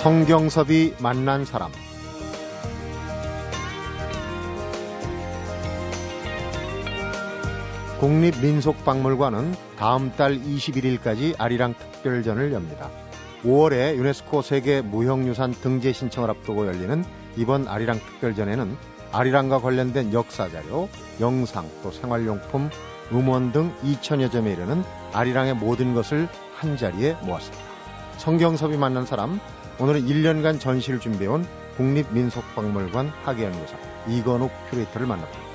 성경섭이 만난 사람 국립민속박물관은 다음 달 21일까지 아리랑 특별전을 엽니다. 5월에 유네스코 세계 무형유산 등재 신청을 앞두고 열리는 이번 아리랑 특별전에는 아리랑과 관련된 역사 자료, 영상, 또 생활용품, 음원 등 2천여 점에 이르는 아리랑의 모든 것을 한자리에 모았습니다. 성경섭이 만난 사람, 오늘은 1년간 전시를 준비해온 국립민속박물관 학예연구사 이건욱 큐레이터를 만나봅니다.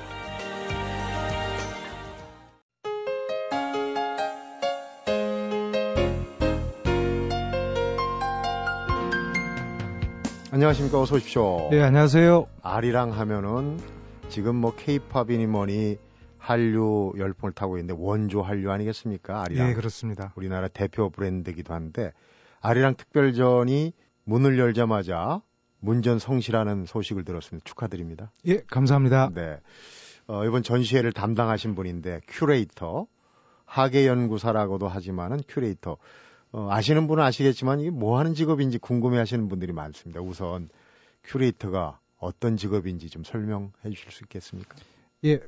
안녕하십니까. 어서 오십시오. 네, 안녕하세요. 아리랑 하면은 지금 뭐 케이팝이니 뭐니 한류 열풍을 타고 있는데 원조 한류 아니겠습니까? 아리랑. 네, 그렇습니다. 우리나라 대표 브랜드기도 한데 아리랑 특별전이 문을 열자마자 문전 성시라는 소식을 들었습니다. 축하드립니다. 예, 감사합니다. 네. 어, 이번 전시회를 담당하신 분인데 큐레이터, 학예 연구사라고도 하지만은 큐레이터. 어, 아시는 분은 아시겠지만 이게 뭐 하는 직업인지 궁금해 하시는 분들이 많습니다. 우선 큐레이터가 어떤 직업인지 좀 설명해 주실 수 있겠습니까? 예,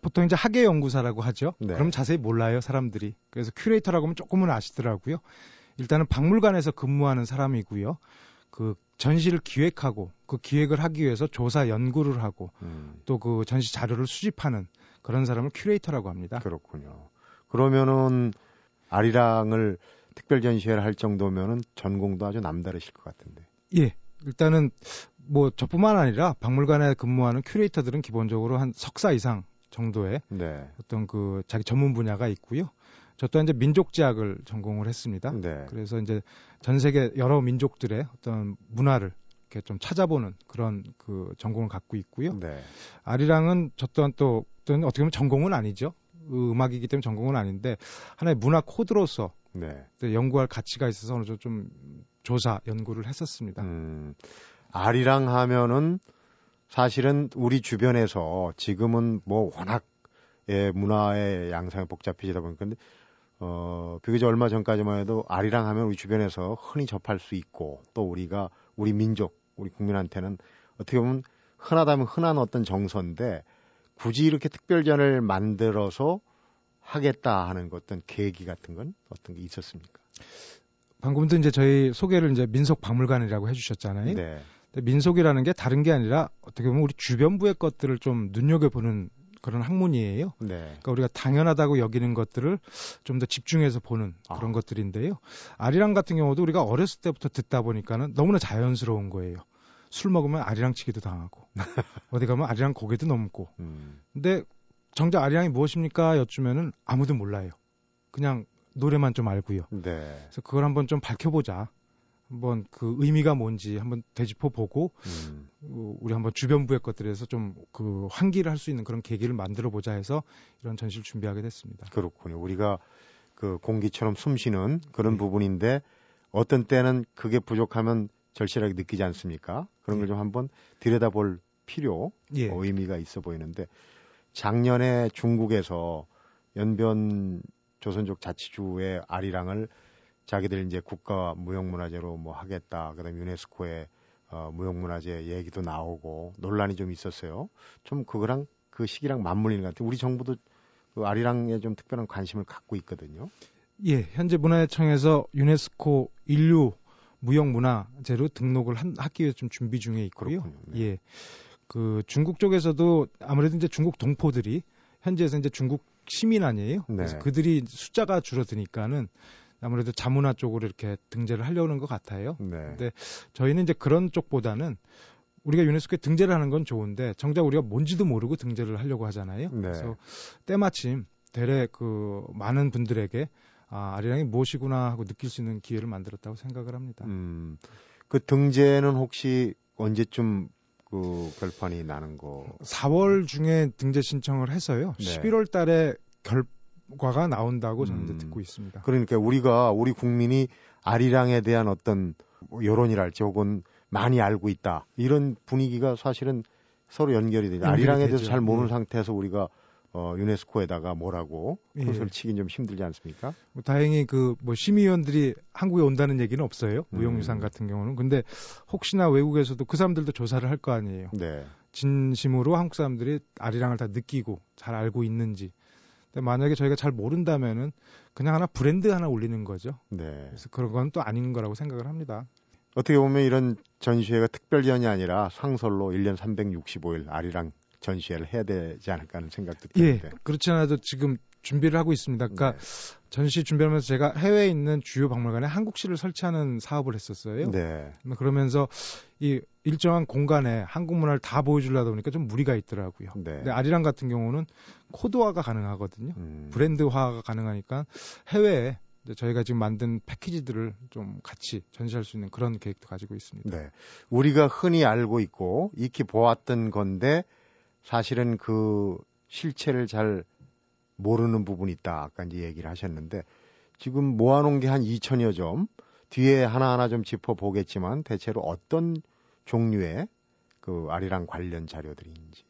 보통 이제 학예 연구사라고 하죠. 네. 그럼 자세히 몰라요, 사람들이. 그래서 큐레이터라고 하면 조금은 아시더라고요. 일단은 박물관에서 근무하는 사람이고요. 그 전시를 기획하고 그 기획을 하기 위해서 조사 연구를 하고 음, 또그 전시 자료를 수집하는 그런 사람을 큐레이터라고 합니다. 그렇군요. 그러면은 아리랑을 특별 전시회를 할 정도면은 전공도 아주 남다르실 것 같은데. 예. 일단은 뭐 저뿐만 아니라 박물관에 근무하는 큐레이터들은 기본적으로 한 석사 이상 정도의 네. 어떤 그 자기 전문 분야가 있고요. 저 또한 이제 민족지학을 전공을 했습니다. 네. 그래서 이제 전 세계 여러 민족들의 어떤 문화를 이렇게 좀 찾아보는 그런 그 전공을 갖고 있고요. 네. 아리랑은 저 또한 또 또는 어떻게 보면 전공은 아니죠. 음악이기 때문에 전공은 아닌데 하나의 문화 코드로서 네. 또 연구할 가치가 있어서 어느 정도 좀 조사 연구를 했었습니다. 음, 아리랑 하면은 사실은 우리 주변에서 지금은 뭐 워낙 예, 문화의 양상이 복잡해지다 보니까 근데 어, 비교적 얼마 전까지만 해도 아리랑 하면 우리 주변에서 흔히 접할 수 있고 또 우리가 우리 민족, 우리 국민한테는 어떻게 보면 흔하다면 흔한 어떤 정서인데 굳이 이렇게 특별전을 만들어서 하겠다 하는 그 어떤 계기 같은 건 어떤 게 있었습니까? 방금도 이제 저희 소개를 이제 민속 박물관이라고 해주셨잖아요. 네. 근데 민속이라는 게 다른 게 아니라 어떻게 보면 우리 주변부의 것들을 좀 눈여겨보는 그런 학문이에요. 네. 그러니까 우리가 당연하다고 여기는 것들을 좀 더 집중해서 보는 그런 아. 것들인데요. 아리랑 같은 경우도 우리가 어렸을 때부터 듣다 보니까는 너무나 자연스러운 거예요. 술 먹으면 아리랑 치기도 당하고 어디 가면 아리랑 고개도 넘고 음. 근데 정작 아리랑이 무엇입니까 여쭈면은 아무도 몰라요. 그냥 노래만 좀 알고요. 네. 그래서 그걸 한번 좀 밝혀보자. 한번 그 의미가 뭔지 한번 되짚어 보고 음. 어, 우리 한번 주변부의 것들에서 좀 그 환기를 할 수 있는 그런 계기를 만들어 보자 해서 이런 전시를 준비하게 됐습니다. 그렇군요. 우리가 그 공기처럼 숨쉬는 그런 네. 부분인데 어떤 때는 그게 부족하면 절실하게 느끼지 않습니까? 그런 걸 네. 좀 한번 들여다볼 필요, 예. 어, 의미가 있어 보이는데 작년에 중국에서 연변 조선족 자치주의 아리랑을 자기들 이제 국가 무형문화재로 뭐 하겠다. 그다음에 유네스코에 어, 무형문화재 얘기도 나오고 논란이 좀 있었어요. 좀 그거랑 그 시기랑 맞물리는 것 같아요. 우리 정부도 그 아리랑에 좀 특별한 관심을 갖고 있거든요. 예, 현재 문화재청에서 유네스코 인류 무형 문화재로 등록을 한, 하기 위해서 좀 준비 중에 있고요. 그렇군요. 네. 예. 그 중국 쪽에서도 아무래도 이제 중국 동포들이 현지에서 이제 중국 시민 아니에요. 네. 그래서 그들이 숫자가 줄어드니까는 아무래도 자문화 쪽으로 이렇게 등재를 하려는 것 같아요. 네. 네. 저희는 이제 그런 쪽보다는 우리가 유네스코에 등재를 하는 건 좋은데 정작 우리가 뭔지도 모르고 등재를 하려고 하잖아요. 네. 그래서 때마침 대래 그 많은 분들에게 아, 아리랑이 무엇이구나 하고 느낄 수 있는 기회를 만들었다고 생각을 합니다. 음, 그 등재는 혹시 언제쯤 그 결판이 나는 거? 4월 중에 등재 신청을 해서요. 네. 11월 달에 결 과가 나온다고 저는 음. 듣고 있습니다. 그러니까 우리가 우리 국민이 아리랑에 대한 어떤 뭐 여론이랄지 혹은 많이 알고 있다 이런 분위기가 사실은 서로 연결이 되죠. 아리랑에 대해서 되죠. 잘 모르는 예. 상태에서 우리가 어, 유네스코에다가 뭐라고 예. 호소를 치긴 좀 힘들지 않습니까? 뭐 다행히 그 뭐 심의위원들이 한국에 온다는 얘기는 없어요. 무형유산 음. 같은 경우는. 근데 혹시나 외국에서도 그 사람들도 조사를 할 거 아니에요. 네. 진심으로 한국 사람들이 아리랑을 다 느끼고 잘 알고 있는지. 근데 만약에 저희가 잘 모른다면은 그냥 하나 브랜드 하나 올리는 거죠. 네. 그래서 그런 건 또 아닌 거라고 생각을 합니다. 어떻게 보면 이런 전시회가 특별전이 아니라 상설로 1년 365일 아리랑 전시회를 해야 되지 않을까 하는 생각도 예, 드는데. 그렇지 않아도 지금 준비를 하고 있습니다. 그러니까 네. 전시 준비하면서 제가 해외에 있는 주요 박물관에 한국시를 설치하는 사업을 했었어요. 네. 그러면서 이 일정한 공간에 한국 문화를 다 보여주려다 보니까 좀 무리가 있더라고요. 네. 근데 아리랑 같은 경우는 코드화가 가능하거든요. 음. 브랜드화가 가능하니까 해외에 저희가 지금 만든 패키지들을 좀 같이 전시할 수 있는 그런 계획도 가지고 있습니다. 네. 우리가 흔히 알고 있고 익히 보았던 건데 사실은 그 실체를 잘 모르는 부분이 있다. 아까 이제 얘기를 하셨는데 지금 모아놓은 게 한 2천여 점 뒤에 하나하나 좀 짚어보겠지만 대체로 어떤 종류의 그 아리랑 관련 자료들인지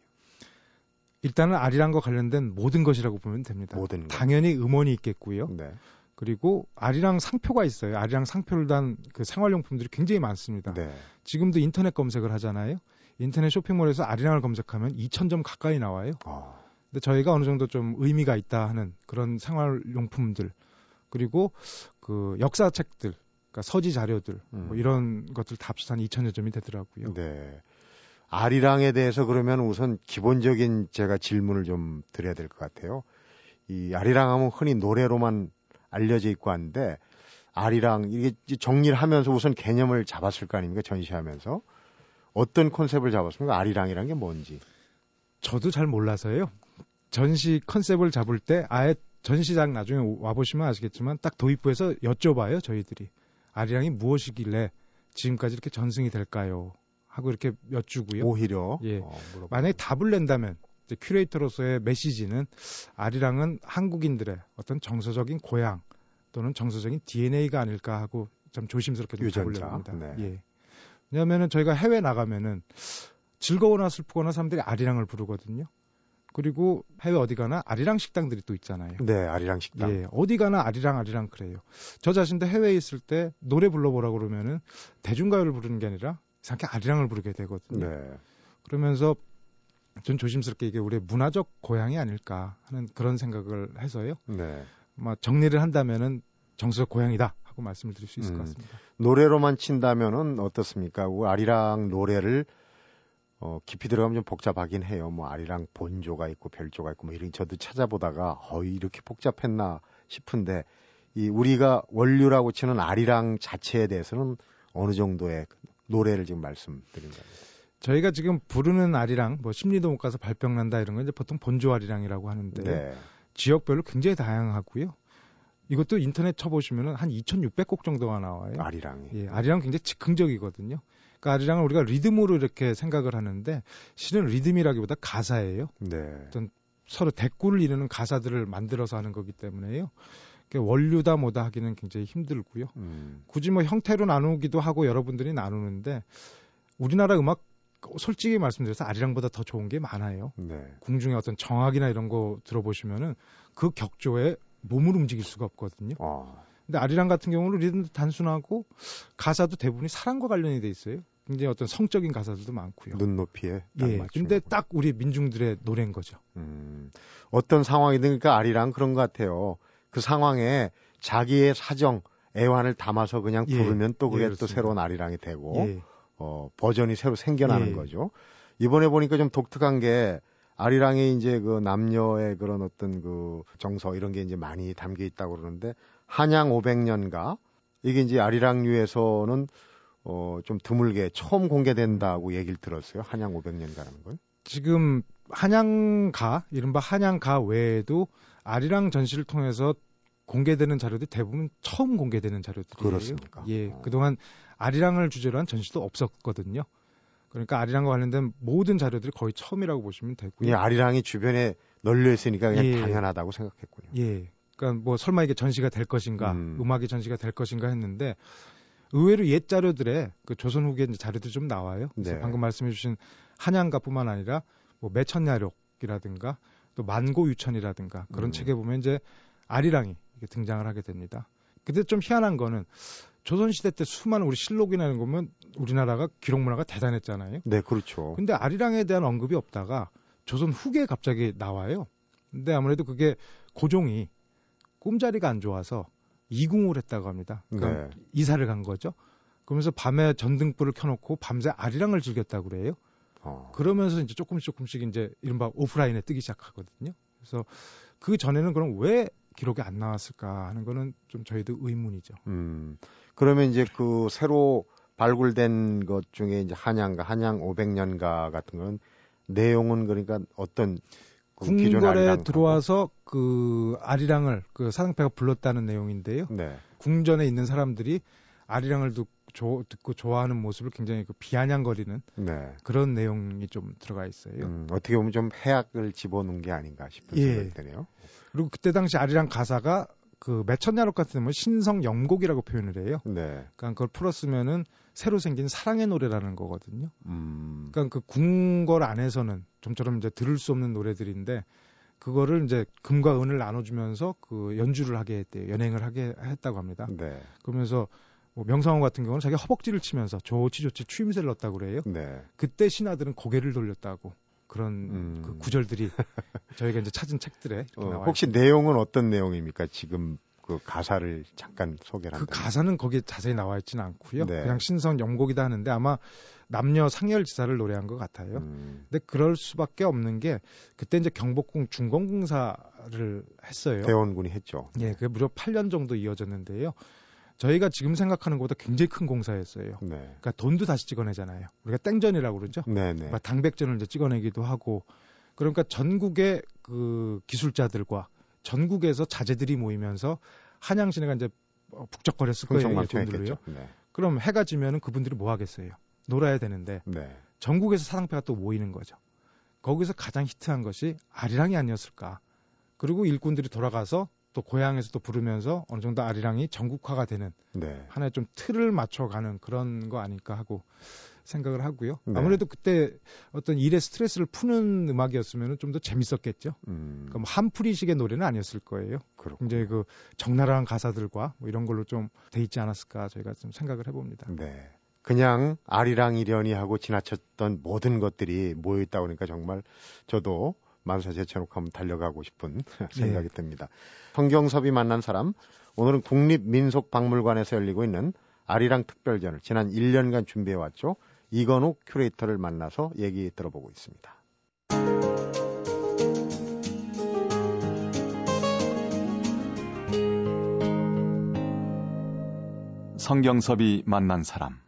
일단은 아리랑과 관련된 모든 것이라고 보면 됩니다. 모든 것. 당연히 음원이 있겠고요. 네. 그리고 아리랑 상표가 있어요. 아리랑 상표를 단 그 생활용품들이 굉장히 많습니다. 네. 지금도 인터넷 검색을 하잖아요. 인터넷 쇼핑몰에서 아리랑을 검색하면 2,000점 가까이 나와요. 어. 근데 저희가 어느 정도 좀 의미가 있다 하는 그런 생활용품들 그리고 그 역사책들, 그러니까 서지 자료들 음. 뭐 이런 것들 다 합쳐서 한 2천여 점이 되더라고요. 네. 아리랑에 대해서 그러면 우선 기본적인 제가 질문을 좀 드려야 될 것 같아요. 이 아리랑 하면 흔히 노래로만 알려져 있고 한데 아리랑 이게 정리를 하면서 우선 개념을 잡았을 거 아닙니까 전시하면서 어떤 컨셉을 잡았습니까 아리랑이란 게 뭔지 저도 잘 몰라서요. 전시 컨셉을 잡을 때 아예 전시장 나중에 와 보시면 아시겠지만 딱 도입부에서 여쭤봐요 저희들이 아리랑이 무엇이길래 지금까지 이렇게 전승이 될까요? 하고 이렇게 여쭈고요. 오히려 예. 어. 만약에 답을 낸다면 이제 큐레이터로서의 메시지는 아리랑은 한국인들의 어떤 정서적인 고향 또는 정서적인 DNA가 아닐까 하고 좀 조심스럽게 좀 유전자. 잡으려고 합니다. 네. 예. 왜냐하면은 저희가 해외 나가면은 즐거거나 슬프거나 사람들이 아리랑을 부르거든요. 그리고 해외 어디 가나 아리랑 식당들이 또 있잖아요. 네 아리랑 식당 예, 어디 가나 아리랑 아리랑 그래요. 저 자신도 해외에 있을 때 노래 불러보라 그러면은 대중가요를 부르는 게 아니라 이상하게 아리랑을 부르게 되거든요. 네. 그러면서 전 조심스럽게 이게 우리의 문화적 고향이 아닐까 하는 그런 생각을 해서요. 네. 아마 정리를 한다면은 정서적 고향이다 하고 말씀을 드릴 수 있을 음. 것 같습니다. 노래로만 친다면은 어떻습니까? 그 아리랑 노래를 어, 깊이 들어가면 좀 복잡하긴 해요. 뭐 아리랑 본조가 있고 별조가 있고 뭐 이런 저도 찾아보다가 어 이렇게 복잡했나 싶은데 이 우리가 원류라고 치는 아리랑 자체에 대해서는 어느 정도의 그 노래를 지금 말씀드린 거예요. 저희가 지금 부르는 아리랑, 뭐 심리도 못 가서 발병 난다 이런 건 이제 보통 본조 아리랑이라고 하는데 네. 지역별로 굉장히 다양하고요. 이것도 인터넷 쳐보시면은 한 2,600곡 정도가 나와요. 아리랑이. 예, 아리랑은 굉장히 즉흥적이거든요. 그러니까 아리랑을 우리가 리듬으로 이렇게 생각을 하는데 실은 리듬이라기보다 가사예요. 네. 서로 대꾸를 이루는 가사들을 만들어서 하는 거기 때문에요. 원류다 뭐다 하기는 굉장히 힘들고요. 음. 굳이 뭐 형태로 나누기도 하고 여러분들이 나누는데 우리나라 음악 솔직히 말씀드려서 아리랑보다 더 좋은 게 많아요. 네. 궁중의 어떤 정악이나 이런 거 들어보시면은 그 격조에 몸을 움직일 수가 없거든요. 어. 근데 아리랑 같은 경우는 리듬도 단순하고 가사도 대부분이 사랑과 관련이 돼 있어요. 굉장히 어떤 성적인 가사들도 많고요. 눈높이에 딱 예. 맞추는 근데 거. 딱 우리 민중들의 노래인 거죠. 음, 어떤 상황이든 그러니까 아리랑 그런 것 같아요. 그 상황에 자기의 사정, 애환을 담아서 그냥 예, 부르면 또 예, 그게 또 그렇습니다. 새로운 아리랑이 되고 예. 어, 버전이 새로 생겨나는 예. 거죠. 이번에 보니까 좀 독특한 게 아리랑에 이제 그 남녀의 그런 어떤 그 정서 이런 게 이제 많이 담겨 있다고 그러는데 한양 500년가 이게 이제 아리랑류에서는 어, 좀 드물게 처음 공개된다고 얘기를 들었어요. 한양 500년가라는 건. 지금 한양가, 이른바 한양가 외에도 아리랑 전시를 통해서 공개되는 자료들 대부분 처음 공개되는 자료들이에요. 그렇습니까? 예, 어. 그동안 아리랑을 주제로 한 전시도 없었거든요. 그러니까 아리랑과 관련된 모든 자료들이 거의 처음이라고 보시면 되고요. 이 아리랑이 주변에 널려 있으니까 그냥 예. 당연하다고 생각했군요. 예. 그러니까 뭐 설마 이게 전시가 될 것인가, 음. 음. 악이 전시가 될 것인가 했는데 의외로 옛 자료들에 그 조선 후기 이제 자료들이 좀 나와요. 그래서 네. 방금 말씀해 주신 한양가뿐만 아니라 뭐 매천야록이라든가 또 만고 유천이라든가 그런 음. 책에 보면 이제 아리랑이 등장을 하게 됩니다. 근데 좀 희한한 거는 조선시대 때 수많은 우리 실록이나 이런 거면 우리나라가 기록 문화가 대단했잖아요. 네, 그렇죠. 근데 아리랑에 대한 언급이 없다가 조선 후기에 갑자기 나와요. 근데 아무래도 그게 고종이 꿈자리가 안 좋아서 이궁을 했다고 합니다. 그러니까 네. 이사를 간 거죠. 그러면서 밤에 전등불을 켜놓고 밤새 아리랑을 즐겼다고 그래요. 어. 그러면서 이제 조금씩 조금씩 이제 이른바 오프라인에 뜨기 시작하거든요. 그래서 그 전에는 그럼 왜 기록이 안 나왔을까 하는 거는 좀 저희도 의문이죠. 음. 그러면 이제 그 새로 발굴된 것 중에 이제 한양가, 한양 500년가 같은 건 내용은 그러니까 어떤 그 궁궐에 들어와서 그 아리랑을 그 사당패가 불렀다는 내용인데요. 네. 궁전에 있는 사람들이 아리랑을 듣, 조, 듣고 좋아하는 모습을 굉장히 그 비아냥거리는 네. 그런 내용이 좀 들어가 있어요. 음, 어떻게 보면 좀 해악을 집어넣은 게 아닌가 싶은 예. 생각이 드네요. 그리고 그때 당시 아리랑 가사가 그 매천야록 같은 뭐 신성 영곡이라고 표현을 해요. 네. 그러니까 그걸 풀었으면은 새로 생긴 사랑의 노래라는 거거든요. 음. 그러니까 그 궁궐 안에서는 좀처럼 이제 들을 수 없는 노래들인데 그거를 이제 금과 은을 나눠주면서 그 연주를 하게 했대요. 연행을 하게 했다고 합니다. 네. 그러면서 뭐 명성황 같은 경우는 자기 허벅지를 치면서 좋지 좋지 추임새를 넣었다고 그래요. 네. 그때 신하들은 고개를 돌렸다고 그런 음. 그 구절들이 저희가 이제 찾은 책들에 어, 혹시 내용은 어떤 내용입니까? 지금 그 가사를 잠깐 소개를 그. 가사는 거기에 자세히 나와 있지는 않고요. 네. 그냥 신성 영곡이다 하는데 아마 남녀 상열지사를 노래한 것 같아요. 음. 근데 그럴 수밖에 없는 게 그때 이제 경복궁 중공궁사를 했어요. 대원군이 했죠. 예, 그게 무려 8년 정도 이어졌는데요. 저희가 지금 생각하는 것보다 굉장히 큰 공사였어요. 네. 그러니까 돈도 다시 찍어내잖아요. 우리가 땡전이라고 그러죠. 네, 네. 막 당백전을 이제 찍어내기도 하고 그러니까 전국의 그 기술자들과 전국에서 자재들이 모이면서 한양 시내가 이제 어, 북적거렸을 거예요. 일꾼들로요. 네. 그럼 해가 지면은 그분들이 뭐 하겠어요? 놀아야 되는데 네. 전국에서 사랑패가 또 모이는 거죠. 거기서 가장 히트한 것이 아리랑이 아니었을까. 그리고 일꾼들이 돌아가서 또 고향에서 또 부르면서 어느 정도 아리랑이 전국화가 되는 네. 하나의 좀 틀을 맞춰가는 그런 거 아닐까 하고 생각을 하고요. 네. 아무래도 그때 어떤 일의 스트레스를 푸는 음악이었으면 좀 더 재밌었겠죠. 음. 그럼 한풀이식의 노래는 아니었을 거예요. 그렇고. 이제 그 적나라한 가사들과 뭐 이런 걸로 좀 돼 있지 않았을까 저희가 좀 생각을 해봅니다. 네. 그냥 아리랑 이려니 하고 지나쳤던 모든 것들이 모여 있다 보니까 정말 저도 만사 제쳐놓고 한번 달려가고 싶은 생각이 듭니다. 성경섭이 만난 사람 오늘은 국립민속박물관에서 열리고 있는 아리랑 특별전을 지난 1년간 준비해 왔죠. 이건욱 큐레이터를 만나서 얘기 들어보고 있습니다. 성경섭이 만난 사람.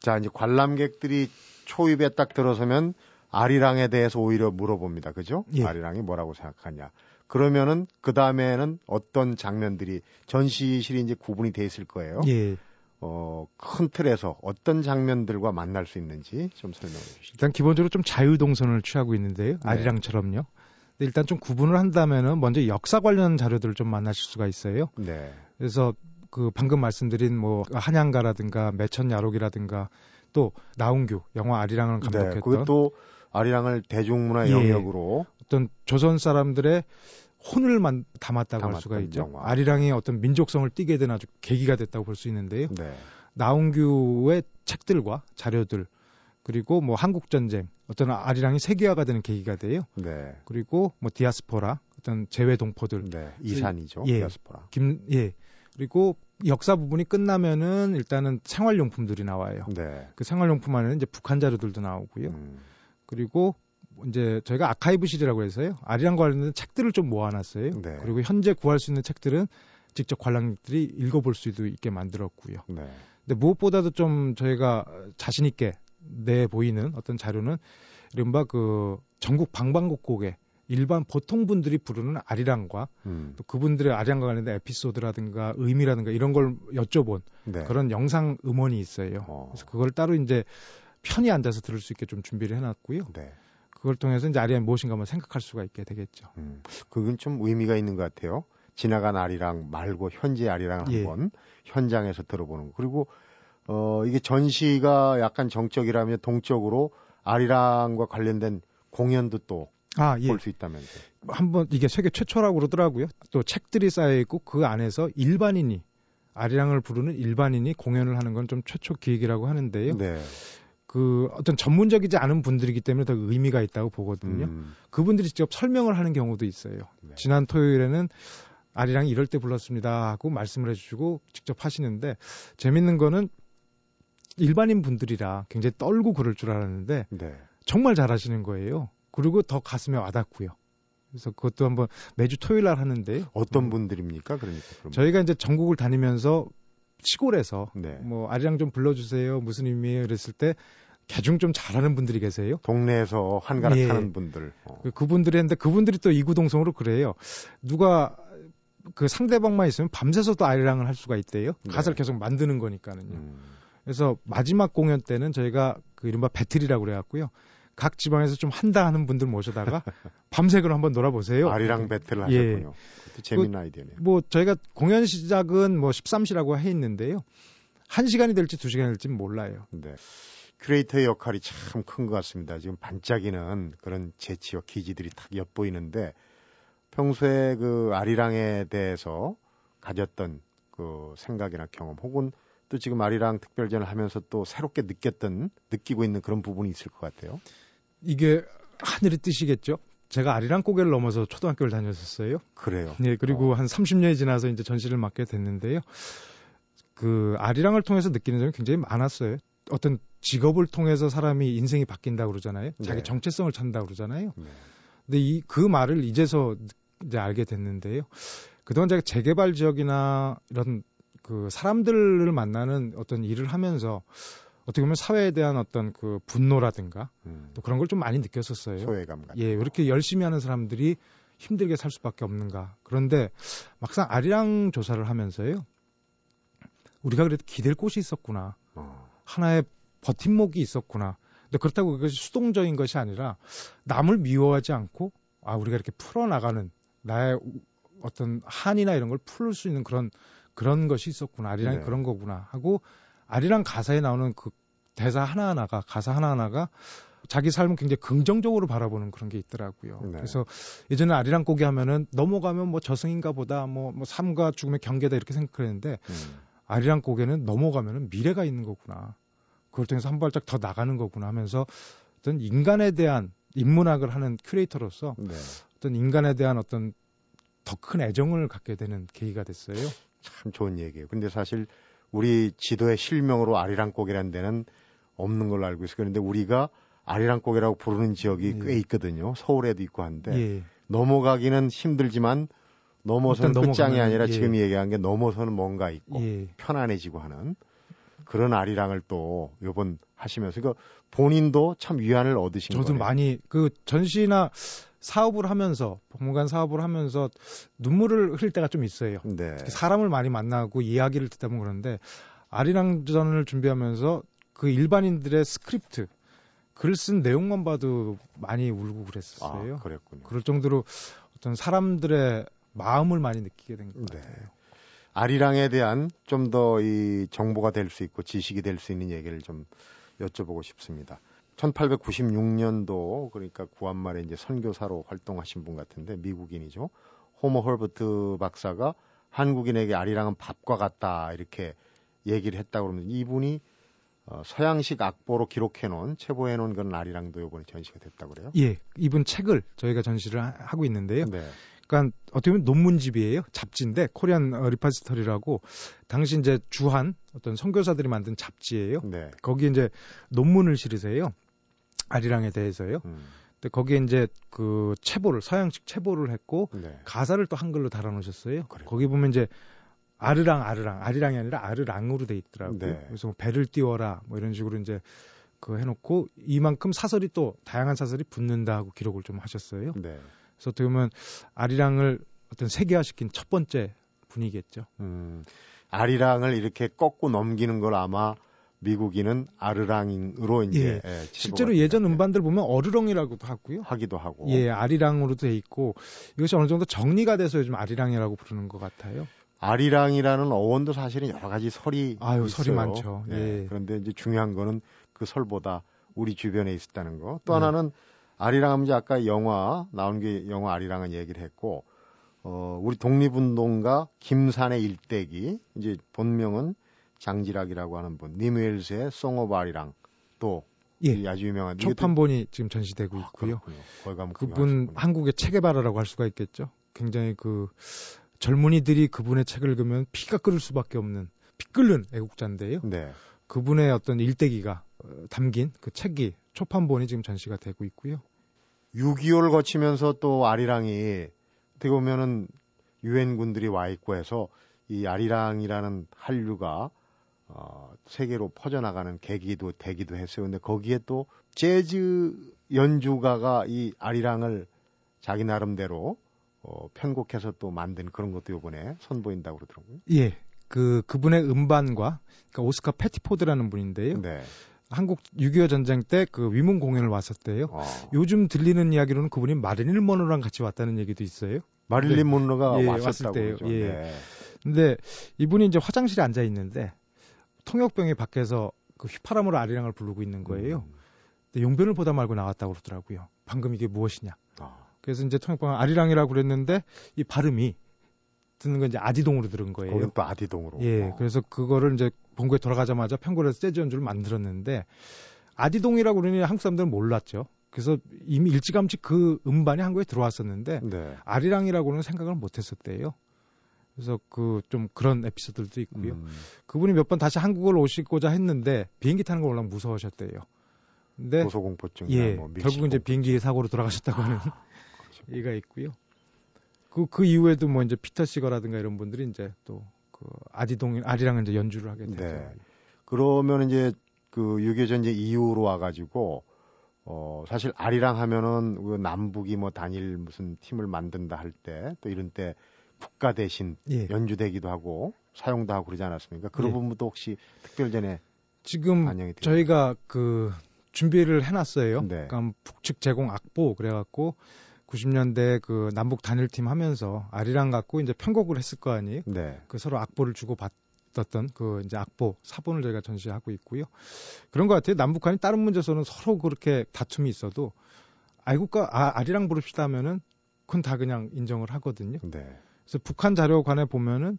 자, 이제 관람객들이 초입에 딱 들어서면 아리랑에 대해서 오히려 물어봅니다. 그죠? 예. 아리랑이 뭐라고 생각하냐. 그러면은 그 다음에는 어떤 장면들이 전시실이 이제 구분이 돼 있을 거예요. 예. 어, 큰 틀에서 어떤 장면들과 만날 수 있는지 좀 설명해 주시죠. 일단 기본적으로 좀 자유동선을 취하고 있는데요. 네. 아리랑처럼요. 근데 일단 좀 구분을 한다면은 먼저 역사 관련 자료들을 좀 만나실 수가 있어요. 네. 그래서 그 방금 말씀드린 뭐 한양가라든가 매천야록이라든가 또 나운규 영화 아리랑을 네. 감독했던 그것도 아리랑을 대중문화 예. 영역으로 어떤 조선 사람들의 혼을 만, 담았다고 할 수가 있죠. 영화. 아리랑이 어떤 민족성을 띠게 된 아주 계기가 됐다고 볼 수 있는데요. 네. 나운규의 책들과 자료들 그리고 뭐 한국 전쟁 어떤 아리랑이 세계화가 되는 계기가 돼요. 네. 그리고 뭐 디아스포라 어떤 재외 동포들 네. 이산이죠. 예. 디아스포라. 김 예. 그리고 역사 부분이 끝나면은 일단은 생활용품들이 나와요. 네. 그 생활용품 안에는 이제 북한 자료들도 나오고요. 음. 그리고 이제 저희가 아카이브실이라고 해서요. 아리랑 관련된 책들을 좀 모아놨어요. 네. 그리고 현재 구할 수 있는 책들은 직접 관람객들이 읽어볼 수도 있게 만들었고요. 네. 근데 무엇보다도 좀 저희가 자신 있게 내 보이는 어떤 자료는 이른바 그 전국 방방곡곡에 일반 보통 분들이 부르는 아리랑과 음. 또 그분들의 아리랑과 관련된 에피소드라든가 의미라든가 이런 걸 여쭤본 네. 그런 영상 음원이 있어요. 어. 그래서 그걸 따로 이제 편히 앉아서 들을 수 있게 좀 준비를 해놨고요. 네. 그걸 통해서 이제 아리랑이 무엇인가 한번 생각할 수가 있게 되겠죠. 음, 그건 좀 의미가 있는 것 같아요. 지나간 아리랑 말고 현재 아리랑을 예. 한번 현장에서 들어보는 거. 그리고 어 이게 전시가 약간 정적이라면 동적으로 아리랑과 관련된 공연도 또 아, 예. 볼수 있다면서요. 한번 이게 세계 최초라고 그러더라고요. 또 책들이 쌓여 있고 그 안에서 일반인이 아리랑을 부르는 일반인이 공연을 하는 건 좀 최초 기획이라고 하는데요. 네. 그 어떤 전문적이지 않은 분들이기 때문에 더 의미가 있다고 보거든요. 음, 그분들이 직접 설명을 하는 경우도 있어요. 네. 지난 토요일에는 아리랑이 이럴 때 불렀습니다 하고 말씀을 해주시고 직접 하시는데 재밌는 거는 일반인 분들이라 굉장히 떨고 그럴 줄 알았는데 네. 정말 잘하시는 거예요. 그리고 더 가슴에 와닿고요. 그래서 그것도 한번 매주 토요일 날 하는데 어떤 음, 분들입니까? 그러니까 그럼. 저희가 이제 전국을 다니면서 시골에서 네. 뭐 아리랑 좀 불러주세요 무슨 의미예요 그랬을 때 개중 좀 잘하는 분들이 계세요. 동네에서 한가락 예. 하는 분들. 어. 그- 그분들이 했는데 그분들이 또 이구동성으로 그래요. 누가 그 상대방만 있으면 밤새서도 아리랑을 할 수가 있대요. 네. 가사를 계속 만드는 거니까는요. 음, 그래서 마지막 공연 때는 저희가 그 이른바 배틀이라고 그래갖고요. 각 지방에서 좀 한다 하는 분들 모셔다가 밤새도록 한번 놀아보세요. 아리랑 배틀을 예. 하셨군요. 그것도 재밌는 아이디어네요. 뭐 저희가 공연 시작은 뭐 13시라고 해 있는데요. 1시간이 될지 2시간이 될지 몰라요. 네. 큐레이터의 역할이 참 큰 것 같습니다. 지금 반짝이는 그런 재치와 기지들이 탁 엿보이는데 평소에 그 아리랑에 대해서 가졌던 그 생각이나 경험 혹은 또 지금 아리랑 특별전을 하면서 또 새롭게 느꼈던 느끼고 있는 그런 부분이 있을 것 같아요. 이게 하늘의 뜻이겠죠. 제가 아리랑 고개를 넘어서 초등학교를 다녔었어요. 그래요. 네, 그리고 어. 한 30년이 지나서 이제 전시를 맡게 됐는데요. 그 아리랑을 통해서 느끼는 점이 굉장히 많았어요. 어떤 직업을 통해서 사람이 인생이 바뀐다고 그러잖아요. 자기 네. 정체성을 찾는다고 그러잖아요. 네. 근데 이 그 말을 이제서 이제 알게 됐는데요. 그동안 제가 재개발 지역이나 이런 그 사람들을 만나는 어떤 일을 하면서 어떻게 보면 사회에 대한 어떤 그 분노라든가 음, 또 그런 걸 좀 많이 느꼈었어요. 소외감 같은. 예, 왜 이렇게 열심히 하는 사람들이 힘들게 살 수밖에 없는가. 그런데 막상 아리랑 조사를 하면서요. 우리가 그래도 기댈 곳이 있었구나. 어, 하나의 버팀목이 있었구나. 근데 그렇다고 그것이 수동적인 것이 아니라 남을 미워하지 않고 아 우리가 이렇게 풀어나가는 나의 우- 어떤 한이나 이런 걸풀수 있는 그런 그런 것이 있었구나. 아리랑이 네. 그런 거구나 하고 아리랑 가사에 나오는 그 대사 하나하나가 가사 하나하나가 자기 삶을 굉장히 긍정적으로 바라보는 그런 게 있더라고요. 네. 그래서 예전에 아리랑 고기 하면은 넘어가면 뭐 저승인가 보다 뭐, 뭐 삶과 죽음의 경계다 이렇게 생각했는데 음, 아리랑 고개는 넘어가면은 미래가 있는 거구나. 그걸 통해서 한 발짝 더 나가는 거구나 하면서 어떤 인간에 대한 인문학을 하는 큐레이터로서 네. 어떤 인간에 대한 어떤 더 큰 애정을 갖게 되는 계기가 됐어요. 참 좋은 얘기예요. 근데 사실 우리 지도의 실명으로 아리랑곡이라는 데는 없는 걸로 알고 있어요. 그런데 우리가 아리랑곡이라고 부르는 지역이 예. 꽤 있거든요. 서울에도 있고 한데 예. 넘어가기는 힘들지만 넘어서는 끝장이 아니라 예. 지금 얘기한 게 넘어서는 뭔가 있고 예. 편안해지고 하는 그런 아리랑을 또 요번 하시면서 그 본인도 참 위안을 얻으신 저도 거예요. 많이 그 전시나 사업을 하면서 박물관 사업을 하면서 눈물을 흘릴 때가 좀 있어요. 네. 사람을 많이 만나고 이야기를 듣다 보면 그런데 아리랑전을 준비하면서 그 일반인들의 스크립트 글 쓴 내용만 봐도 많이 울고 아, 그랬었어요. 그랬군요. 그럴 정도로 어떤 사람들의 마음을 많이 느끼게 된것 네. 같아요. 아리랑에 대한 좀 더 이 정보가 될 수 있고 지식이 될 수 있는 얘기를 좀 여쭤보고 싶습니다. 1896년도 그러니까 구한말에 이제 선교사로 활동하신 분 같은데 미국인이죠. 호모 헐버트 박사가 한국인에게 아리랑은 밥과 같다 이렇게 얘기를 했다고 그러면 이분이 어, 서양식 악보로 기록해 놓은 체보해 놓은 그런 아리랑도 이번에 전시가 됐다고 그래요. 예, 이분 책을 저희가 전시를 하- 하고 있는데요. 네. 그러니까 어떻게 보면 논문집이에요. 잡지인데 코리안 어, 리파지터리라고 당시 이제 주한 어떤 선교사들이 만든 잡지예요. 네. 거기에 이제 논문을 실으세요. 아리랑에 대해서요. 음, 근데 거기에 이제 그 체보를 서양식 체보를 했고 네. 가사를 또 한글로 달아놓으셨어요. 그래요. 거기 보면 이제 아르랑 아르랑 아리랑이 아니라 아르랑으로 돼 있더라고요. 네. 그래서 뭐 배를 띄워라 뭐 이런 식으로 이제 그 해놓고 이만큼 사설이 또 다양한 사설이 붙는다 하고 기록을 좀 하셨어요. 네. 그래서 어떻게 보면 아리랑을 어떤 세계화시킨 첫 번째 분이겠죠. 음, 아리랑을 이렇게 꺾고 넘기는 걸 아마 미국인은 아르랑으로 이제 예. 예, 실제로 예전 됐는데 음반들 보면 어르렁이라고도 하고요. 하기도 하고 예, 아리랑으로 돼 있고 이것이 어느 정도 정리가 돼서 요즘 아리랑이라고 부르는 것 같아요. 아리랑이라는 어원도 사실은 여러 가지 설이 아유, 있어요. 설이 많죠. 예. 그런데 이제 중요한 거는 그 설보다 우리 주변에 있었다는 거. 또 네. 하나는 아리랑 하면 이제 아까 영화 나온 게 영화 아리랑은 얘기를 했고 어 우리 독립운동가 김산의 일대기 이제 본명은 장지락이라고 하는 분 님 웨일스의 Song of Arirang 또 예. 아주 유명한 초판본이 지금 전시되고 있고요. 아, 그분 한국의 체 게바라라고 할 수가 있겠죠. 굉장히 그 젊은이들이 그분의 책을 읽으면 피가 끓을 수밖에 없는 피 끓는 애국자인데요. 네. 그분의 어떤 일대기가 어, 담긴 그 책이 초판본이 지금 전시가 되고 있고요. 6.25를 거치면서 또 아리랑이 어떻게 보면은 유엔 군들이 와 있고 해서 이 아리랑이라는 한류가 어, 세계로 퍼져나가는 계기도 되기도 했어요. 근데 거기에 또 재즈 연주가가 이 아리랑을 자기 나름대로 어, 편곡해서 또 만든 그런 것도 요번에 선보인다고 그러더라고요. 예. 그 그분의 음반과 그러니까 오스카 패티포드라는 분인데요. 네. 한국 6.25 전쟁 때 그 위문 공연을 왔었대요. 어. 요즘 들리는 이야기로는 그분이 마릴린 먼로랑 같이 왔다는 얘기도 있어요. 마릴린 네. 몬로가 예, 왔을 때요. 그러죠. 예. 네. 근데 이분이 이제 화장실에 앉아 있는데 통역병이 밖에서 그 휘파람으로 아리랑을 부르고 있는 거예요. 음. 근데 용변을 보다 말고 나왔다고 그러더라고요. 방금 이게 무엇이냐. 아. 그래서 이제 통역병은 아리랑이라고 그랬는데 이 발음이 듣는 건 이제 아디동으로 들은 거예요. 거긴 또 아디동으로. 예, 어. 그래서 그거를 이제 본국에 돌아가자마자 편곡해서 재즈 연주를 만들었는데 아디동이라고 그러니 한국 사람들은 몰랐죠. 그래서 이미 일찌감치 그 음반이 한국에 들어왔었는데 네. 아리랑이라고는 생각을 못 했었대요. 그래서 그 좀 그런 에피소드도 있고요. 음. 그분이 몇 번 다시 한국을 오시고자 했는데 비행기 타는 걸 워낙 무서워하셨대요. 근데 고소공포증, 예, 뭐 결국 이제 비행기 사고로 돌아가셨다고 하는 얘가 있고요. 그, 그 이후에도 뭐 이제 피터 시거라든가 이런 분들이 이제 또 그 아디동, 아리랑 이제 연주를 하게 되죠. 네. 그러면 이제 그6.25 전쟁 이후로 와가지고 어 사실 아리랑 하면은 그 남북이 뭐 단일 무슨 팀을 만든다 할 때 또 이런 때 국가 대신 예. 연주되기도 하고 사용도 하고 그러지 않았습니까? 그런 예. 부분도 혹시 특별전에 지금? 저희가 그 준비를 해놨어요. 네. 그러니까 북측 제공 악보 그래갖고 90년대 그 남북 단일팀 하면서 아리랑 갖고 이제 편곡을 했을 거 아니에요. 네. 그 서로 악보를 주고 받았던 그 이제 악보 사본을 저희가 전시하고 있고요. 그런 것 같아요. 남북한이 다른 문제에서는 서로 그렇게 다툼이 있어도 아이국가 아, 아리랑 부릅시다 하면은 그건 다 그냥 인정을 하거든요. 네. 그래서 북한 자료관에 보면은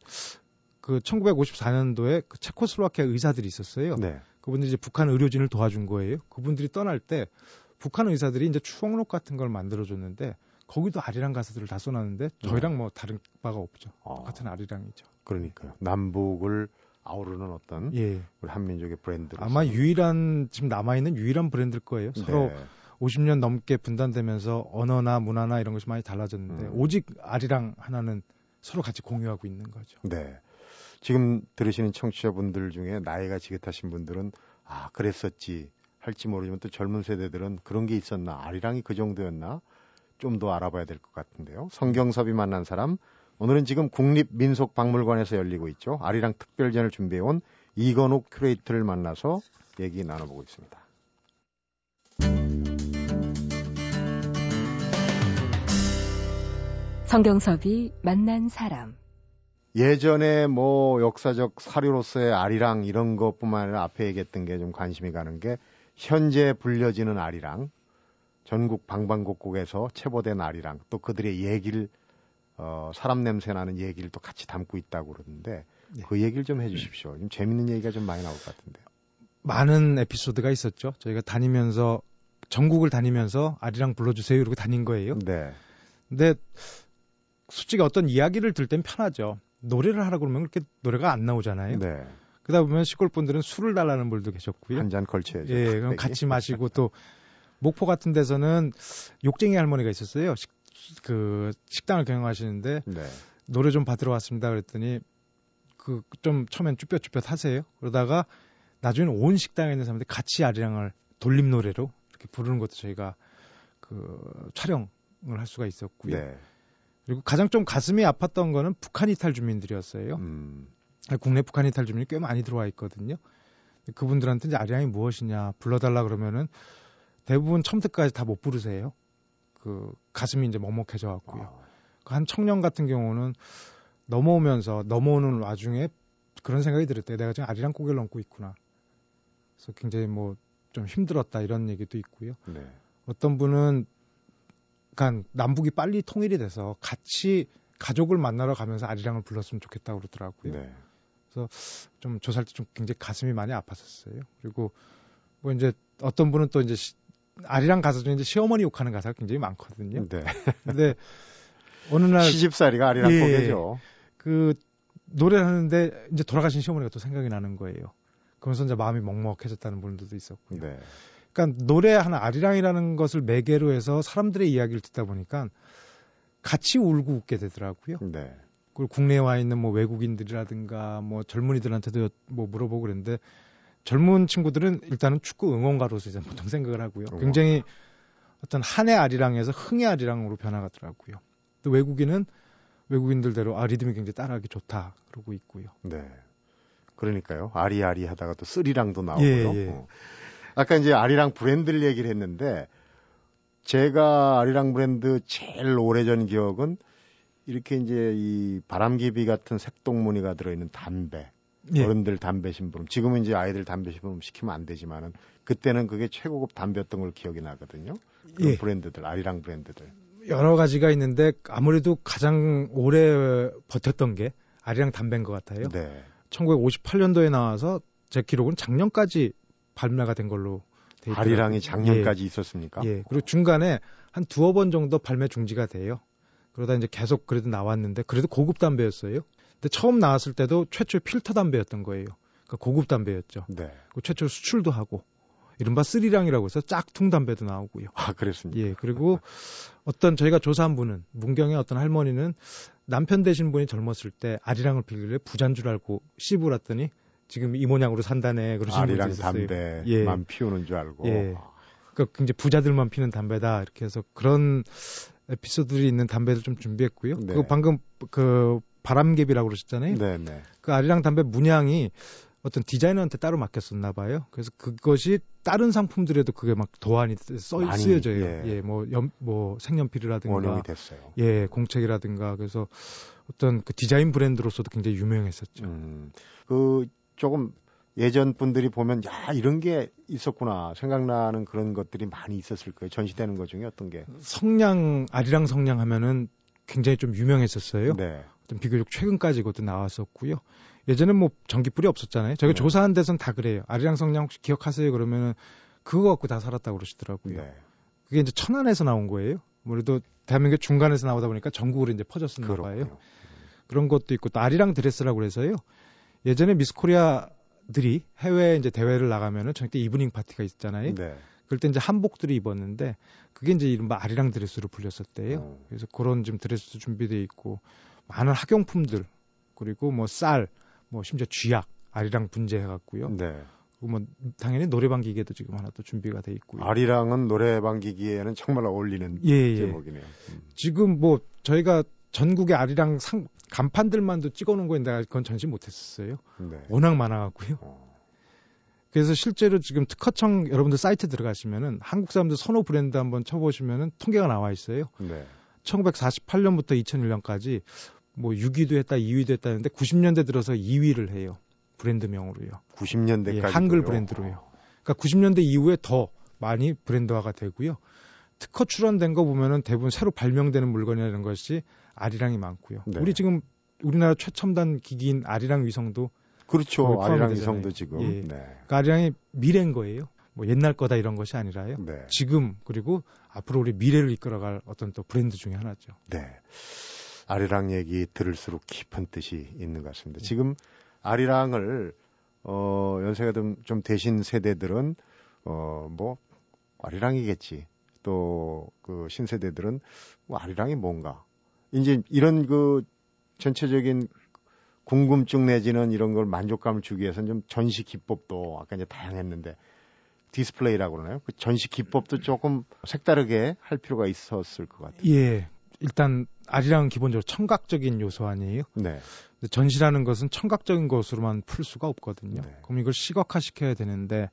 그 1954년도에 그 체코슬로바키아 의사들이 있었어요. 네. 그분들이 이제 북한 의료진을 도와준 거예요. 그분들이 떠날 때 북한 의사들이 이제 추억록 같은 걸 만들어줬는데 거기도 아리랑 가사들을 다 써놨는데 저희랑 뭐 다른 바가 없죠. 어, 같은 아리랑이죠. 그러니까요. 남북을 아우르는 어떤 예. 우리 한민족의 브랜드. 아마 유일한 지금 남아 있는 유일한 브랜드일 거예요. 서로 네. 50년 넘게 분단되면서 언어나 문화나 이런 것이 많이 달라졌는데 음. 오직 아리랑 하나는 서로 같이 공유하고 있는 거죠. 네. 지금 들으시는 청취자분들 중에 나이가 지긋하신 분들은 아 그랬었지 할지 모르지만 또 젊은 세대들은 그런 게 있었나 아리랑이 그 정도였나 좀 더 알아봐야 될 것 같은데요. 성경섭이 만난 사람 오늘은 지금 국립민속박물관에서 열리고 있죠. 아리랑 특별전을 준비해온 이건욱 큐레이터를 만나서 얘기 나눠보고 있습니다. 성경섭이 만난 사람. 예전에 뭐 역사적 사료로서의 아리랑 이런 것뿐만 아니라 앞에 얘기했던 게 좀 관심이 가는 게 현재 불려지는 아리랑 전국 방방곡곡에서 체보된 아리랑 또 그들의 얘기를 어, 사람 냄새 나는 얘기를 또 같이 담고 있다고 그러는데 네. 그 얘기를 좀 해주십시오. 좀 재밌는 얘기가 좀 많이 나올 것 같은데요. 많은 에피소드가 있었죠. 저희가 다니면서 전국을 다니면서 아리랑 불러주세요 이러고 다닌 거예요. 네. 근데 솔직히 어떤 이야기를 들 땐 편하죠. 노래를 하라 그러면 그렇게 노래가 안 나오잖아요. 네. 그러다 보면 시골 분들은 술을 달라는 분도 계셨고요. 한 잔 걸쳐야죠. 예, 그럼 같이 마시고 또 목포 같은 데서는 욕쟁이 할머니가 있었어요. 식, 그 식당을 경영하시는데 네. 노래 좀 받으러 왔습니다. 그랬더니 그 좀 처음엔 쭈뼛쭈뼛 하세요. 그러다가 나중에는 온 식당에 있는 사람들이 같이 아리랑을 돌림 노래로 이렇게 부르는 것도 저희가 그 촬영을 할 수가 있었고요. 네. 그리고 가장 좀 가슴이 아팠던 거는 북한 이탈 주민들이었어요. 음. 국내 북한 이탈 주민이 꽤 많이 들어와 있거든요. 그분들한테 이제 아리랑이 무엇이냐 불러달라 그러면은 대부분 처음부터까지 다 못 부르세요. 그 가슴이 이제 먹먹해져 갖고요. 아, 그한 청년 같은 경우는 넘어오면서 넘어오는 와중에 그런 생각이 들었대요. 내가 지금 아리랑 고개를 넘고 있구나. 그래서 굉장히 뭐 좀 힘들었다 이런 얘기도 있고요. 네. 어떤 분은 그러니까 남북이 빨리 통일이 돼서 같이 가족을 만나러 가면서 아리랑을 불렀으면 좋겠다고 그러더라고요. 네. 좀 조사할 때 좀 굉장히 가슴이 많이 아팠었어요. 그리고 뭐 이제 어떤 분은 또 이제 시, 아리랑 가사 중에 이제 시어머니 욕하는 가사가 굉장히 많거든요. 네. 근데 어느 날 시집살이가 아리랑 예. 포개죠. 그 노래를 하는데 이제 돌아가신 시어머니가 또 생각이 나는 거예요. 그러면서 이제 마음이 먹먹해졌다는 분들도 있었고요. 네. 그러니까 노래하는 아리랑이라는 것을 매개로 해서 사람들의 이야기를 듣다 보니까 같이 울고 웃게 되더라고요. 네. 그리고 국내에 와 있는 뭐 외국인들이라든가 뭐 젊은이들한테도 뭐 물어보고 그랬는데 젊은 친구들은 일단은 축구 응원가로서 이제 보통 생각을 하고요. 응원. 굉장히 어떤 한해 아리랑에서 흥의 아리랑으로 변화가더라고요. 또 외국인은 외국인들대로 아 리듬이 굉장히 따라하기 좋다 그러고 있고요. 네. 그러니까요. 아리아리 하다가 또 쓰리랑도 나오고요. 예, 예. 어. 아까 이제 아리랑 브랜드를 얘기를 했는데 제가 아리랑 브랜드 제일 오래전 기억은 이렇게 이제 이 바람개비 같은 색동무늬가 들어있는 담배. 예. 어른들 담배 심부름. 지금은 이제 아이들 담배 심부름 시키면 안 되지만은 그때는 그게 최고급 담배였던 걸 기억이 나거든요. 그 예. 브랜드들, 아리랑 브랜드들. 여러 가지가 있는데 아무래도 가장 오래 버텼던 게 아리랑 담배인 것 같아요. 네. 1958년도에 나와서 제 기록은 작년까지 발매가 된 걸로 돼 있더라고요. 아리랑이 작년까지 있었습니까? 예. 예. 그리고 중간에 한 두어 번 정도 발매 중지가 돼요. 그러다 이제 계속 그래도 나왔는데 그래도 고급 담배였어요. 근데 처음 나왔을 때도 최초의 필터 담배였던 거예요. 그러니까 고급 담배였죠. 네. 그리고 최초 수출도 하고 이른바 쓰리랑이라고 해서 짝퉁 담배도 나오고요. 아, 그랬습니다. 예, 그리고 어떤 저희가 조사한 분은 문경의 어떤 할머니는 남편 되신 분이 젊었을 때 아리랑을 피길래 부잔 줄 알고 씹으랐더니 지금 이 모양으로 산다네 그러시는 분도 아리랑 있었어요. 담배만 예. 피우는 줄 알고. 예. 그러니까 굉장히 부자들만 피는 담배다 이렇게 해서 그런 에피소드들이 있는 담배를 좀 준비했고요. 네. 그거 방금 그 바람개비라고 그러셨잖아요. 네, 네. 그 아리랑 담배 문양이 어떤 디자이너한테 따로 맡겼었나 봐요. 그래서 그것이 다른 상품들에도 그게 막 도안이 써, 많이, 쓰여져요. 예. 예, 뭐, 연, 뭐 색연필이라든가 원형이 됐어요. 예, 공책이라든가 그래서 어떤 그 디자인 브랜드로서도 굉장히 유명했었죠. 음, 그 조금 예전 분들이 보면 야 이런 게 있었구나 생각나는 그런 것들이 많이 있었을 거예요. 전시되는 것 중에 어떤 게? 성냥 아리랑 성냥 하면은 굉장히 좀 유명했었어요. 네. 어떤 비교적 최근까지 그것도 나왔었고요. 예전엔 뭐 전기불이 없었잖아요. 저희가 네. 조사한 데선 다 그래요. 아리랑 성냥 혹시 기억하세요? 그러면은 그거 갖고 다 살았다고 그러시더라고요. 네. 그게 이제 천안에서 나온 거예요. 아무래도 대한민국 중간에서 나오다 보니까 전국으로 이제 퍼졌었나 봐요. 그런 것도 있고 또 아리랑 드레스라고 그래서요. 예전에 미스 코리아 들이 해외 이제 대회를 나가면은 저녁 때 이브닝 파티가 있잖아요. 네. 그럴 때 이제 한복들이 입었는데 그게 이제 이른바 아리랑 드레스로 불렸었대요. 어. 그래서 그런 지금 드레스도 준비돼 있고 많은 학용품들 그리고 뭐 쌀, 뭐 심지어 쥐약 아리랑 분재해 갖고요. 네. 뭐 당연히 노래방 기계도 지금 하나 또 준비가 돼 있고요. 아리랑은 노래방 기기에는 정말 어울리는 예, 예. 제목이네요. 음. 지금 뭐 저희가 전국의 아리랑 상 간판들만도 찍어놓은 거인데 그건 전시 못했었어요. 네. 워낙 많아갖고요. 어. 그래서 실제로 지금 특허청 여러분들 사이트 들어가시면은 한국 사람들 선호 브랜드 한번 쳐보시면은 통계가 나와 있어요. 네. 1948년부터 2001년까지 뭐 6위도 했다, 2위도 했다는데 90년대 들어서 2위를 해요. 브랜드명으로요. 90년대까지 예, 한글 브랜드로요. 그러니까 90년대 이후에 더 많이 브랜드화가 되고요. 특허 출원된 거 보면은 대부분 새로 발명되는 물건이라는 것이 아리랑이 많고요. 네. 우리 지금 우리나라 최첨단 기기인 아리랑 위성도 그렇죠. 아리랑 포함되잖아요. 이성도 지금. 예. 네. 그러니까 아리랑이 미래인 거예요. 뭐 옛날 거다 이런 것이 아니라요. 네. 지금 그리고 앞으로 우리 미래를 이끌어갈 어떤 또 브랜드 중에 하나죠. 네. 아리랑 얘기 들을수록 깊은 뜻이 있는 것 네. 같습니다. 지금 아리랑을 어 연세가 좀, 좀 되신 세대들은 어뭐 아리랑이겠지. 또 그 신세대들은 뭐 아리랑이 뭔가. 이제 이런 그 전체적인 궁금증 내지는 이런 걸 만족감을 주기 위해서는 좀 전시 기법도 아까 이제 다양했는데 디스플레이라고 그러나요? 그 전시 기법도 조금 색다르게 할 필요가 있었을 것 같아요. 예. 일단 아리랑은 기본적으로 청각적인 요소 아니에요. 네. 전시라는 것은 청각적인 것으로만 풀 수가 없거든요. 네. 그럼 이걸 시각화 시켜야 되는데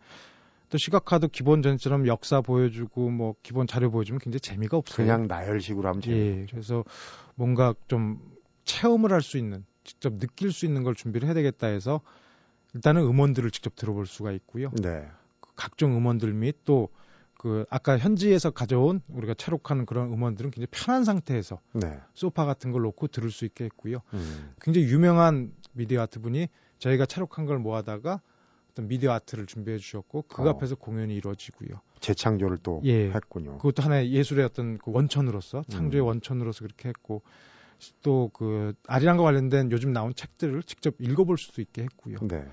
또 시각화도 기본 전처럼 역사 보여주고 뭐 기본 자료 보여주면 굉장히 재미가 없어요. 그냥 나열식으로 하면 재미 예. 그래서 뭔가 좀 체험을 할 수 있는 직접 느낄 수 있는 걸 준비를 해야 되겠다 해서 일단은 음원들을 직접 들어볼 수가 있고요. 네. 그 각종 음원들 및 또 그 아까 현지에서 가져온 우리가 채록하는 그런 음원들은 굉장히 편한 상태에서 네. 소파 같은 걸 놓고 들을 수 있게 했고요. 음. 굉장히 유명한 미디어 아트 분이 저희가 채록한 걸 모아다가 어떤 미디어 아트를 준비해 주셨고 그 어. 앞에서 공연이 이루어지고요. 재창조를 또 예. 했군요. 그것도 하나의 예술의 어떤 그 원천으로서 창조의 음. 원천으로서 그렇게 했고 또 그 아리랑과 관련된 요즘 나온 책들을 직접 읽어볼 수도 있게 했고요. 네.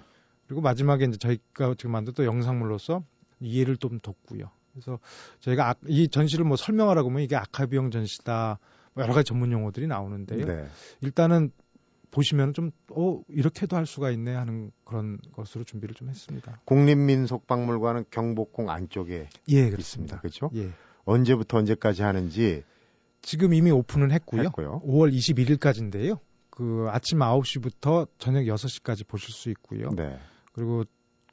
그리고 마지막에 이제 저희가 지금 만든 또 영상물로서 이해를 좀 돕고요. 그래서 저희가 아- 이 전시를 뭐 설명하라고 하면 이게 아카비용 전시다 뭐 여러 가지 전문 용어들이 나오는데요. 네. 일단은 보시면 좀, 어, 이렇게도 할 수가 있네 하는 그런 것으로 준비를 좀 했습니다. 국립민속박물관은 경복궁 안쪽에 예, 있습니다. 그렇죠? 예. 언제부터 언제까지 하는지 지금 이미 오픈은 했고요. 했고요. 5월 21일까지인데요. 그 아침 9시부터 저녁 6시까지 보실 수 있고요. 네. 그리고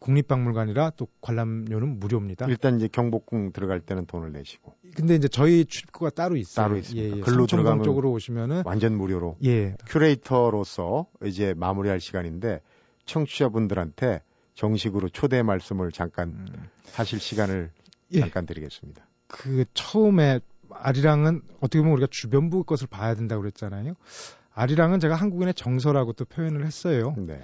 국립박물관이라 또 관람료는 무료입니다. 일단 이제 경복궁 들어갈 때는 돈을 내시고 근데 이제 저희 출입구가 따로 있어요. 따로 있습니까? 예, 예. 글로 들어가면- 쪽으로 오시면은 완전 무료로 예. 큐레이터로서 이제 마무리할 시간인데 청취자분들한테 정식으로 초대 말씀을 잠깐 음, 하실 시간을 예. 잠깐 드리겠습니다. 그 처음에 아리랑은 어떻게 보면 우리가 주변부 것을 봐야 된다고 그랬잖아요. 아리랑은 제가 한국인의 정서라고 또 표현을 했어요. 네.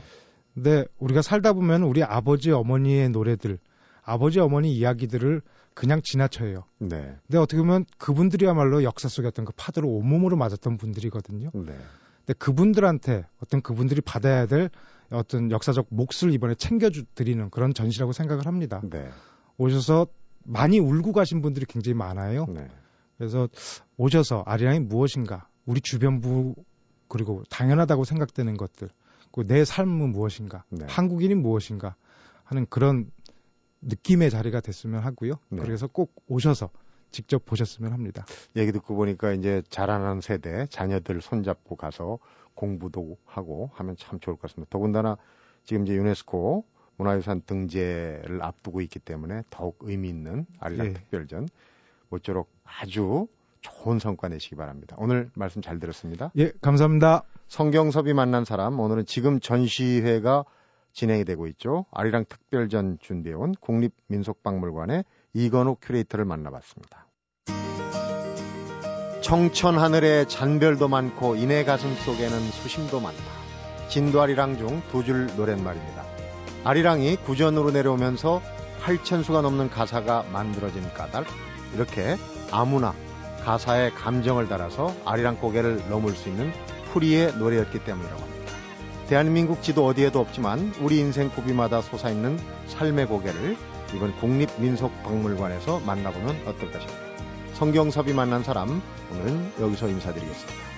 근데 우리가 살다 보면 우리 아버지 어머니의 노래들, 아버지 어머니 이야기들을 그냥 지나쳐요. 네. 근데 어떻게 보면 그분들이야말로 역사 속의 어떤 그 파도를 온몸으로 맞았던 분들이거든요. 네. 근데 그분들한테 어떤 그분들이 받아야 될 어떤 역사적 몫을 이번에 챙겨드리는 그런 전시라고 생각을 합니다. 네. 오셔서 많이 울고 가신 분들이 굉장히 많아요. 네. 그래서 오셔서 아리랑이 무엇인가, 우리 주변부 그리고 당연하다고 생각되는 것들, 내 삶은 무엇인가, 네. 한국인이 무엇인가 하는 그런 느낌의 자리가 됐으면 하고요. 네. 그래서 꼭 오셔서 직접 보셨으면 합니다. 얘기 듣고 보니까 이제 자라나는 세대 자녀들 손잡고 가서 공부도 하고 하면 참 좋을 것 같습니다. 더군다나 지금 이제 유네스코 문화유산 등재를 앞두고 있기 때문에 더욱 의미 있는 아리랑 예. 특별전 모쪼록 아주 좋은 성과 내시기 바랍니다. 오늘 말씀 잘 들었습니다. 예, 감사합니다. 성경섭이 만난 사람 오늘은 지금 전시회가 진행이 되고 있죠. 아리랑 특별전 준비해온 국립민속박물관의 이건욱 큐레이터를 만나봤습니다. 청천 하늘에 잔별도 많고 인의 가슴 속에는 수심도 많다. 진도 아리랑 중 두 줄 노랫말입니다. 아리랑이 구전으로 내려오면서 8천수가 넘는 가사가 만들어진 까닭 이렇게 아무나 가사에 감정을 달아서 아리랑 고개를 넘을 수 있는 풀이의 노래였기 때문이라고 합니다. 대한민국 지도 어디에도 없지만 우리 인생 고비마다 솟아있는 삶의 고개를 이번 국립민속박물관에서 만나보면 어떨 것입니다. 성경섭이 만난 사람 오늘은 여기서 인사드리겠습니다.